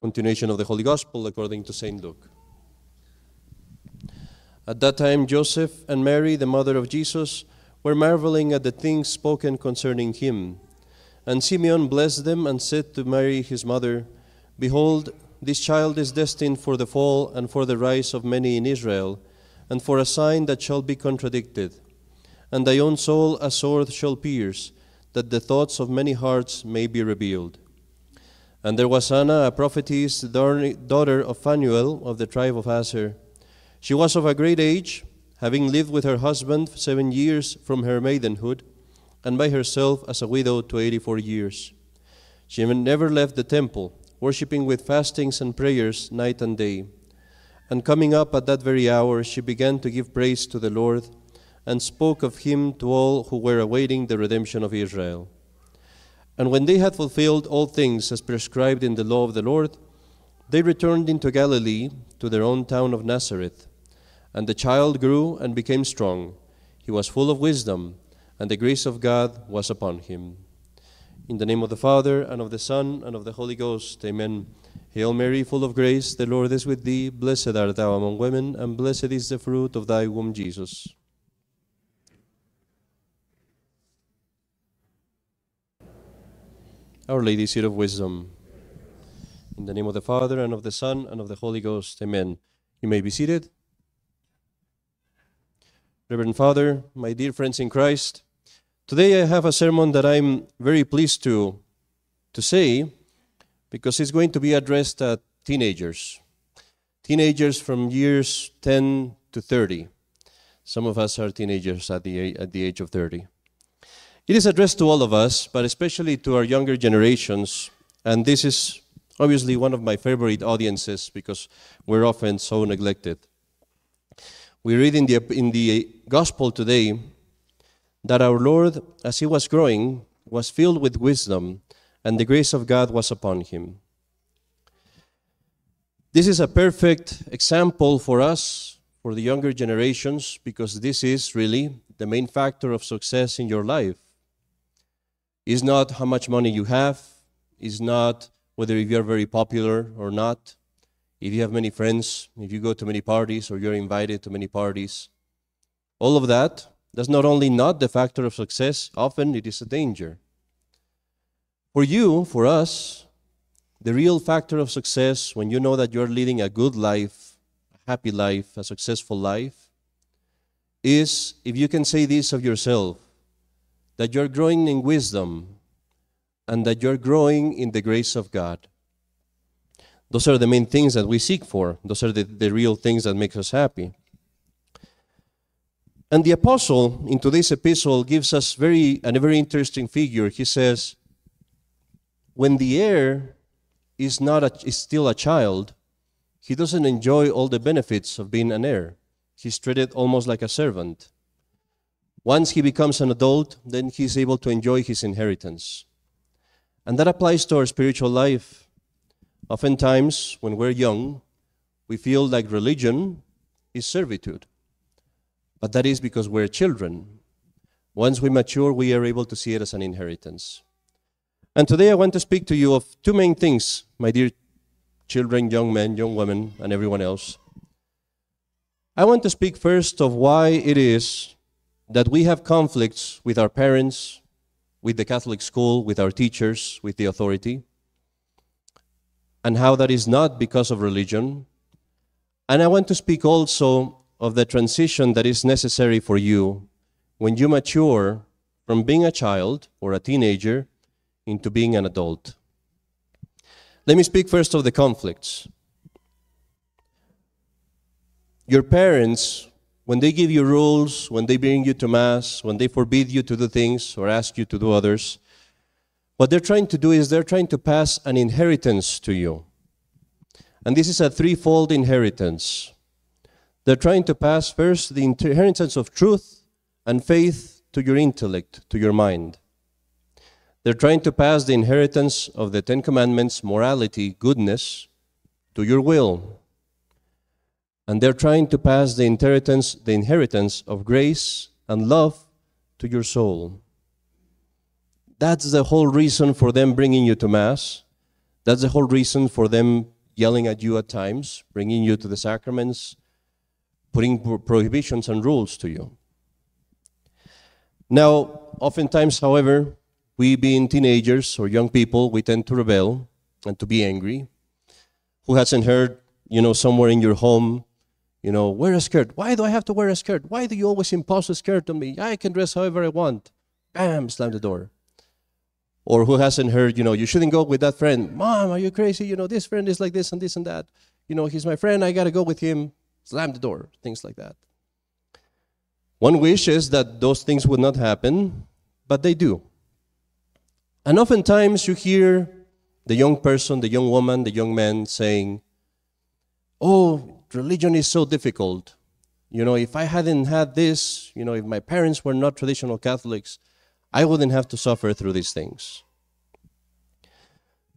Continuation of the Holy Gospel according to St. Luke. At that time, Joseph and Mary, the mother of Jesus, were marveling at the things spoken concerning him. And Simeon blessed them and said to Mary, his mother, Behold, this child is destined for the fall and for the rise of many in Israel, and for a sign that shall be contradicted. And thy own soul a sword shall pierce, that the thoughts of many hearts may be revealed. And there was Anna, a prophetess, daughter of Phanuel of the tribe of Aser. She was of a great age, having lived with her husband seven years from her maidenhood, and by herself as a widow to eighty four years. She never left the temple, worshipping with fastings and prayers night and day. And coming up at that very hour, she began to give praise to the Lord, and spoke of him to all who were awaiting the redemption of Israel. And when they had fulfilled all things as prescribed in the law of the Lord, they returned into Galilee to their own town of Nazareth. And the child grew and became strong. He was full of wisdom, and the grace of God was upon him. In the name of the Father, and of the Son, and of the Holy Ghost, amen. Hail Mary, full of grace, the Lord is with thee. Blessed art thou among women, and blessed is the fruit of thy womb, Jesus. Our Lady, Seat of Wisdom. In the name of the Father, and of the Son, and of the Holy Ghost, amen. You may be seated. Reverend Father, my dear friends in Christ, today I have a sermon that I'm very pleased to, to say because it's going to be addressed at teenagers. Teenagers from years 10 to 30. Some of us are teenagers at the, at the age of 30. It is addressed to all of us, but especially to our younger generations. And this is obviously one of my favorite audiences because we're often so neglected. We read in the, in the Gospel today that our Lord, as he was growing, was filled with wisdom, and the grace of God was upon him. This is a perfect example for us, for the younger generations, because this is really the main factor of success in your life is not how much money you have, is not whether you're very popular or not, if you have many friends, if you go to many parties or you're invited to many parties. All of that, that's not only not the factor of success, often it is a danger. For you, for us, the real factor of success when you know that you're leading a good life, a happy life, a successful life, is if you can say this of yourself that you're growing in wisdom and that you're growing in the grace of God. Those are the main things that we seek for. Those are the, the real things that make us happy. And the apostle in today's epistle gives us very a very interesting figure. He says, when the heir is not a, is still a child, he doesn't enjoy all the benefits of being an heir. He's treated almost like a servant. Once he becomes an adult, then he's able to enjoy his inheritance. And that applies to our spiritual life. Oftentimes, when we're young, we feel like religion is servitude. But that is because we're children. Once we mature, we are able to see it as an inheritance. And today I want to speak to you of two main things, my dear children, young men, young women, and everyone else. I want to speak first of why it is that we have conflicts with our parents, with the Catholic school, with our teachers, with the authority, and how that is not because of religion. And I want to speak also of the transition that is necessary for you when you mature from being a child or a teenager into being an adult. Let me speak first of the conflicts. Your parents when they give you rules, when they bring you to Mass, when they forbid you to do things or ask you to do others, what they're trying to do is they're trying to pass an inheritance to you. And this is a threefold inheritance. They're trying to pass first the inheritance of truth and faith to your intellect, to your mind. They're trying to pass the inheritance of the Ten Commandments, morality, goodness, to your will, and they're trying to pass the inheritance, the inheritance of grace and love to your soul. That's the whole reason for them bringing you to Mass. That's the whole reason for them yelling at you at times, bringing you to the sacraments, putting prohibitions and rules to you. Now, oftentimes, however, we being teenagers or young people, we tend to rebel and to be angry. Who hasn't heard, you know, somewhere in your home, you know, wear a skirt. Why do I have to wear a skirt? Why do you always impose a skirt on me? I can dress however I want. Bam, slam the door. Or who hasn't heard, you know, you shouldn't go with that friend. Mom, are you crazy? You know, this friend is like this and this and that. You know, he's my friend. I got to go with him. Slam the door. Things like that. One wish is that those things would not happen, but they do. And oftentimes you hear the young person, the young woman, the young man saying, Oh, religion is so difficult. You know, if I hadn't had this, you know, if my parents were not traditional Catholics, I wouldn't have to suffer through these things.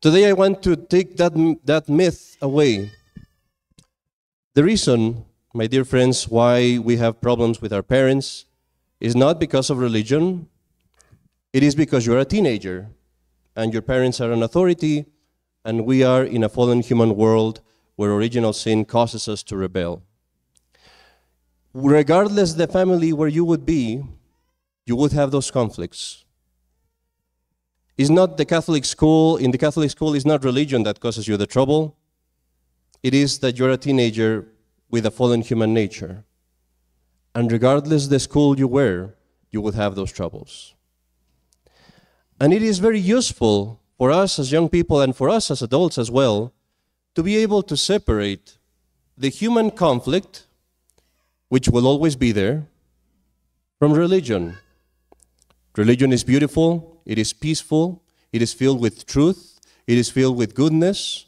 Today, I want to take that, that myth away. The reason, my dear friends, why we have problems with our parents is not because of religion, it is because you're a teenager and your parents are an authority, and we are in a fallen human world where original sin causes us to rebel. Regardless the family where you would be, you would have those conflicts. It's not the Catholic school, in the Catholic school, it's not religion that causes you the trouble. It is that you're a teenager with a fallen human nature. And regardless the school you wear, you would have those troubles. And it is very useful for us as young people and for us as adults as well to be able to separate the human conflict, which will always be there, from religion. Religion is beautiful, it is peaceful, it is filled with truth, it is filled with goodness.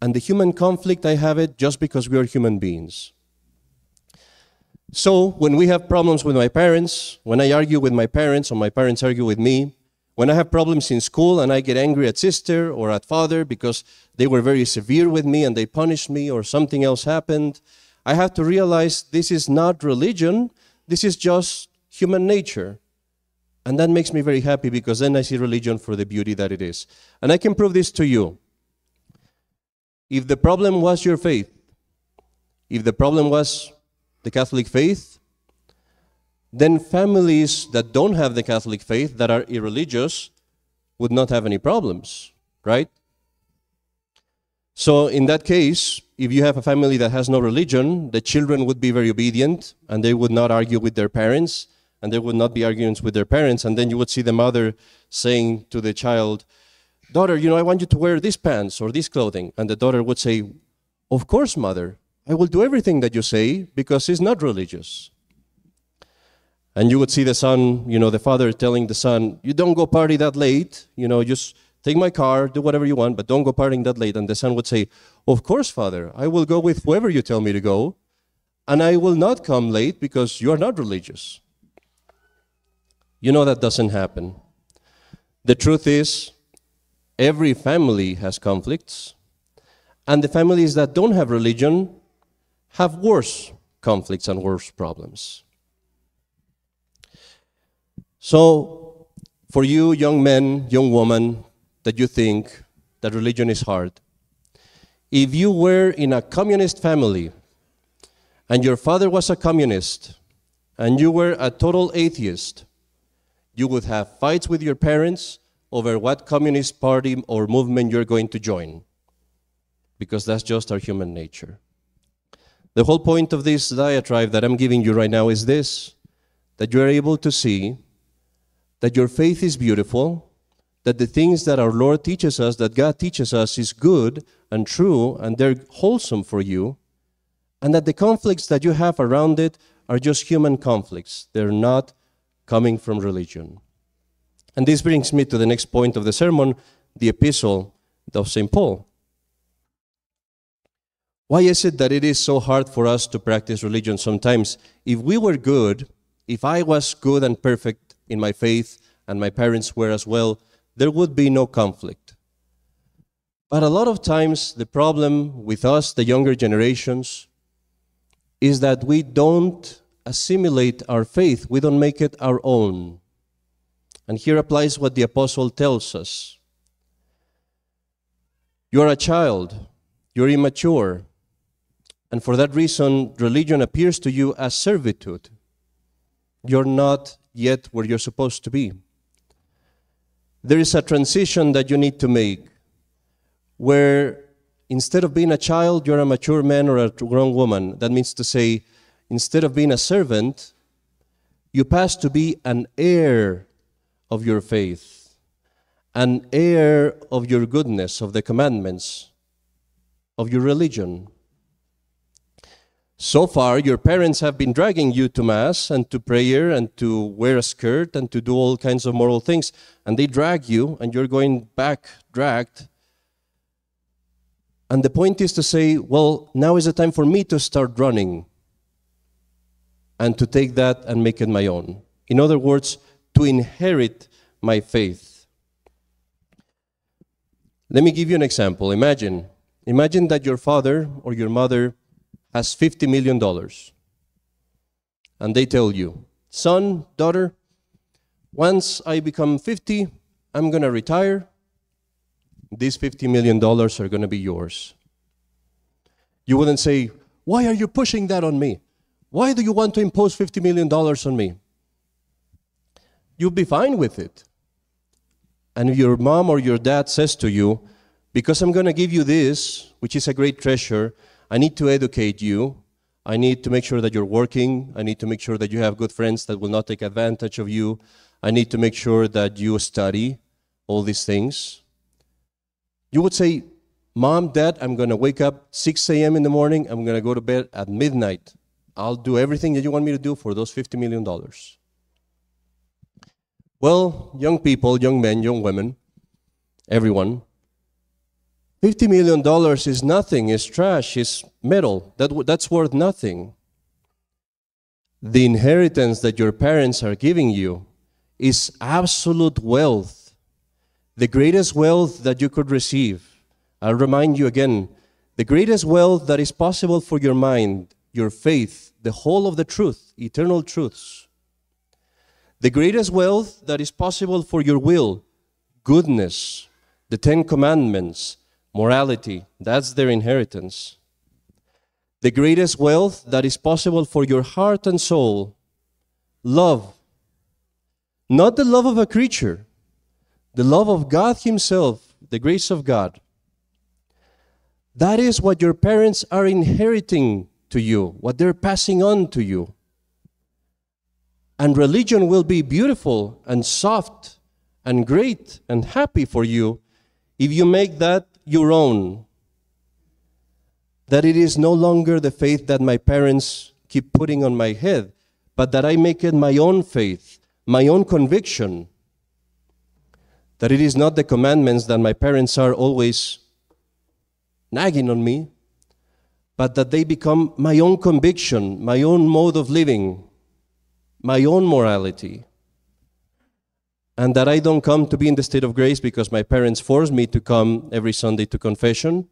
And the human conflict, I have it just because we are human beings. So, when we have problems with my parents, when I argue with my parents or my parents argue with me, when I have problems in school and I get angry at sister or at father because they were very severe with me and they punished me or something else happened, I have to realize this is not religion, this is just human nature. And that makes me very happy because then I see religion for the beauty that it is. And I can prove this to you. If the problem was your faith, if the problem was the Catholic faith, then families that don't have the Catholic faith, that are irreligious, would not have any problems, right? So, in that case, if you have a family that has no religion, the children would be very obedient and they would not argue with their parents and there would not be arguments with their parents. And then you would see the mother saying to the child, Daughter, you know, I want you to wear these pants or this clothing. And the daughter would say, Of course, mother, I will do everything that you say because he's not religious. And you would see the son, you know, the father telling the son, You don't go party that late, you know, just take my car, do whatever you want, but don't go partying that late. And the son would say, Of course, father, I will go with whoever you tell me to go, and I will not come late because you are not religious. You know that doesn't happen. The truth is, every family has conflicts, and the families that don't have religion have worse conflicts and worse problems. So, for you, young men, young women, that you think that religion is hard, if you were in a communist family and your father was a communist and you were a total atheist, you would have fights with your parents over what communist party or movement you're going to join, because that's just our human nature. The whole point of this diatribe that I'm giving you right now is this that you are able to see that your faith is beautiful, that the things that our Lord teaches us, that God teaches us, is good and true, and they're wholesome for you, and that the conflicts that you have around it are just human conflicts. They're not coming from religion. And this brings me to the next point of the sermon the epistle of St. Paul. Why is it that it is so hard for us to practice religion sometimes? If we were good, if I was good and perfect, in my faith, and my parents were as well, there would be no conflict. But a lot of times, the problem with us, the younger generations, is that we don't assimilate our faith, we don't make it our own. And here applies what the apostle tells us. You are a child, you're immature, and for that reason, religion appears to you as servitude. You're not yet where you're supposed to be. There is a transition that you need to make where instead of being a child, you're a mature man or a grown woman. That means to say, instead of being a servant, you pass to be an heir of your faith, an heir of your goodness, of the commandments, of your religion. So far, your parents have been dragging you to Mass and to prayer and to wear a skirt and to do all kinds of moral things, and they drag you, and you're going back dragged. And the point is to say, well, now is the time for me to start running and to take that and make it my own. In other words, to inherit my faith. Let me give you an example. Imagine, imagine that your father or your mother has $50 million. And they tell you, son, daughter, once I become 50, I'm going to retire. These $50 million are going to be yours. You wouldn't say, Why are you pushing that on me? Why do you want to impose $50 million on me? You'll be fine with it. And if your mom or your dad says to you, Because I'm going to give you this, which is a great treasure, I need to educate you. I need to make sure that you're working. I need to make sure that you have good friends that will not take advantage of you. I need to make sure that you study all these things. You would say, Mom, Dad, I'm going to wake up 6 a.m. in the morning. I'm going to go to bed at midnight. I'll do everything that you want me to do for those $50 million. Well, young people, young men, young women, everyone, $50 million is nothing, it's trash, it's metal. That, that's worth nothing. The inheritance that your parents are giving you is absolute wealth, the greatest wealth that you could receive. I'll remind you again the greatest wealth that is possible for your mind, your faith, the whole of the truth, eternal truths. The greatest wealth that is possible for your will, goodness, the Ten Commandments, morality. That's their inheritance. The greatest wealth that is possible for your heart and soul love. Not the love of a creature, the love of God Himself, the grace of God. That is what your parents are inheriting to you, what they're passing on to you. And religion will be beautiful and soft and great and happy for you if you make that your own. That it is no longer the faith that my parents keep putting on my head, but that I make it my own faith, my own conviction. That it is not the commandments that my parents are always nagging on me, but that they become my own conviction, my own mode of living, my own morality and that I don't come to be in the state of grace because my parents force me to come every Sunday to confession,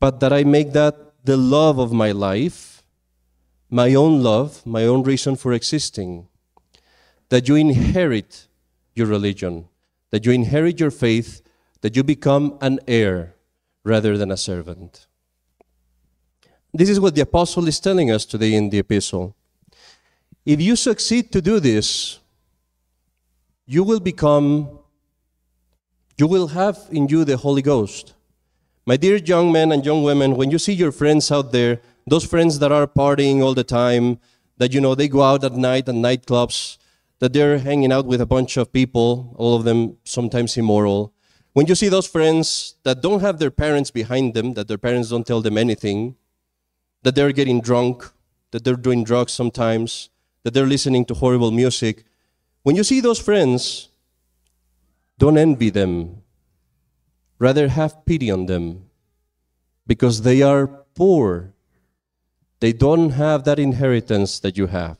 but that I make that the love of my life, my own love, my own reason for existing. That you inherit your religion, that you inherit your faith, that you become an heir rather than a servant. This is what the apostle is telling us today in the epistle. If you succeed to do this, you will become, you will have in you the Holy Ghost. My dear young men and young women, when you see your friends out there, those friends that are partying all the time, that you know they go out at night and nightclubs, that they're hanging out with a bunch of people, all of them sometimes immoral. When you see those friends that don't have their parents behind them, that their parents don't tell them anything, that they're getting drunk, that they're doing drugs sometimes, that they're listening to horrible music, when you see those friends, don't envy them. Rather, have pity on them because they are poor. They don't have that inheritance that you have.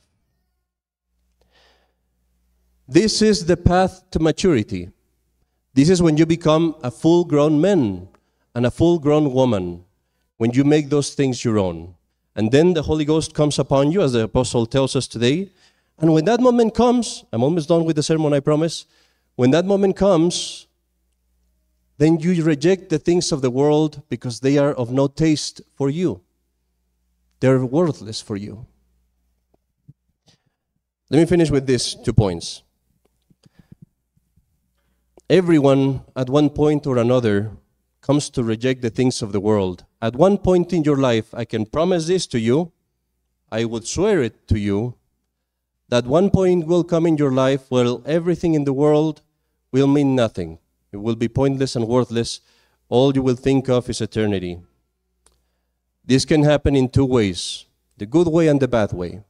This is the path to maturity. This is when you become a full grown man and a full grown woman, when you make those things your own. And then the Holy Ghost comes upon you, as the Apostle tells us today, and when that moment comes, I'm almost done with the sermon, I promise. When that moment comes, then you reject the things of the world because they are of no taste for you. They're worthless for you. Let me finish with these two points. Everyone, at one point or another, comes to reject the things of the world. At one point in your life, I can promise this to you, I would swear it to you, that one point will come in your life where everything in the world will mean nothing. It will be pointless and worthless. All you will think of is eternity. This can happen in two ways the good way and the bad way.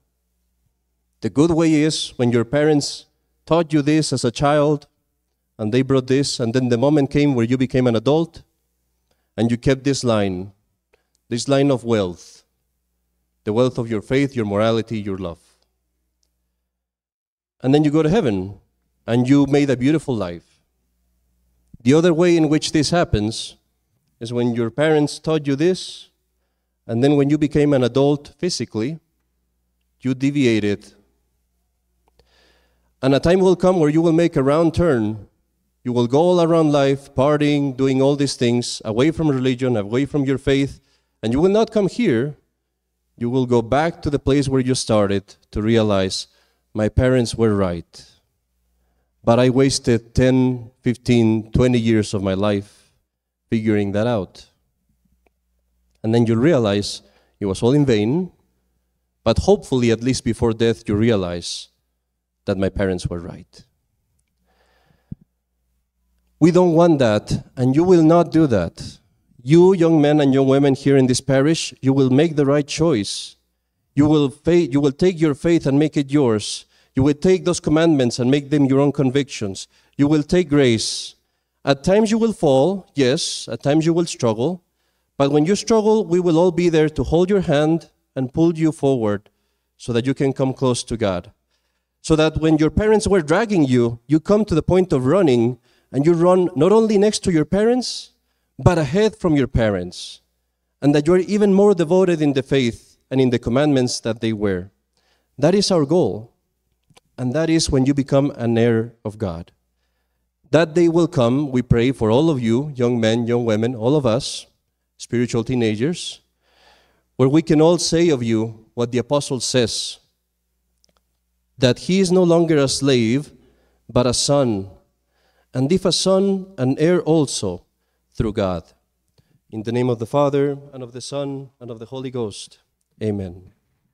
The good way is when your parents taught you this as a child and they brought this, and then the moment came where you became an adult and you kept this line this line of wealth the wealth of your faith, your morality, your love. And then you go to heaven and you made a beautiful life. The other way in which this happens is when your parents taught you this, and then when you became an adult physically, you deviated. And a time will come where you will make a round turn. You will go all around life, partying, doing all these things, away from religion, away from your faith, and you will not come here. You will go back to the place where you started to realize my parents were right. But I wasted 10, 15, 20 years of my life figuring that out. And then you realize it was all in vain, but hopefully, at least before death, you realize that my parents were right. We don't want that, and you will not do that. You, young men and young women here in this parish, you will make the right choice. You will, fa- you will take your faith and make it yours. You will take those commandments and make them your own convictions. You will take grace. At times you will fall, yes, at times you will struggle, but when you struggle, we will all be there to hold your hand and pull you forward so that you can come close to God. So that when your parents were dragging you, you come to the point of running and you run not only next to your parents, but ahead from your parents. And that you are even more devoted in the faith and in the commandments that they were. That is our goal and that is when you become an heir of God. That day will come, we pray for all of you, young men, young women, all of us, spiritual teenagers, where we can all say of you what the apostle says that he is no longer a slave, but a son, and if a son, an heir also through God. In the name of the Father, and of the Son, and of the Holy Ghost. Amen.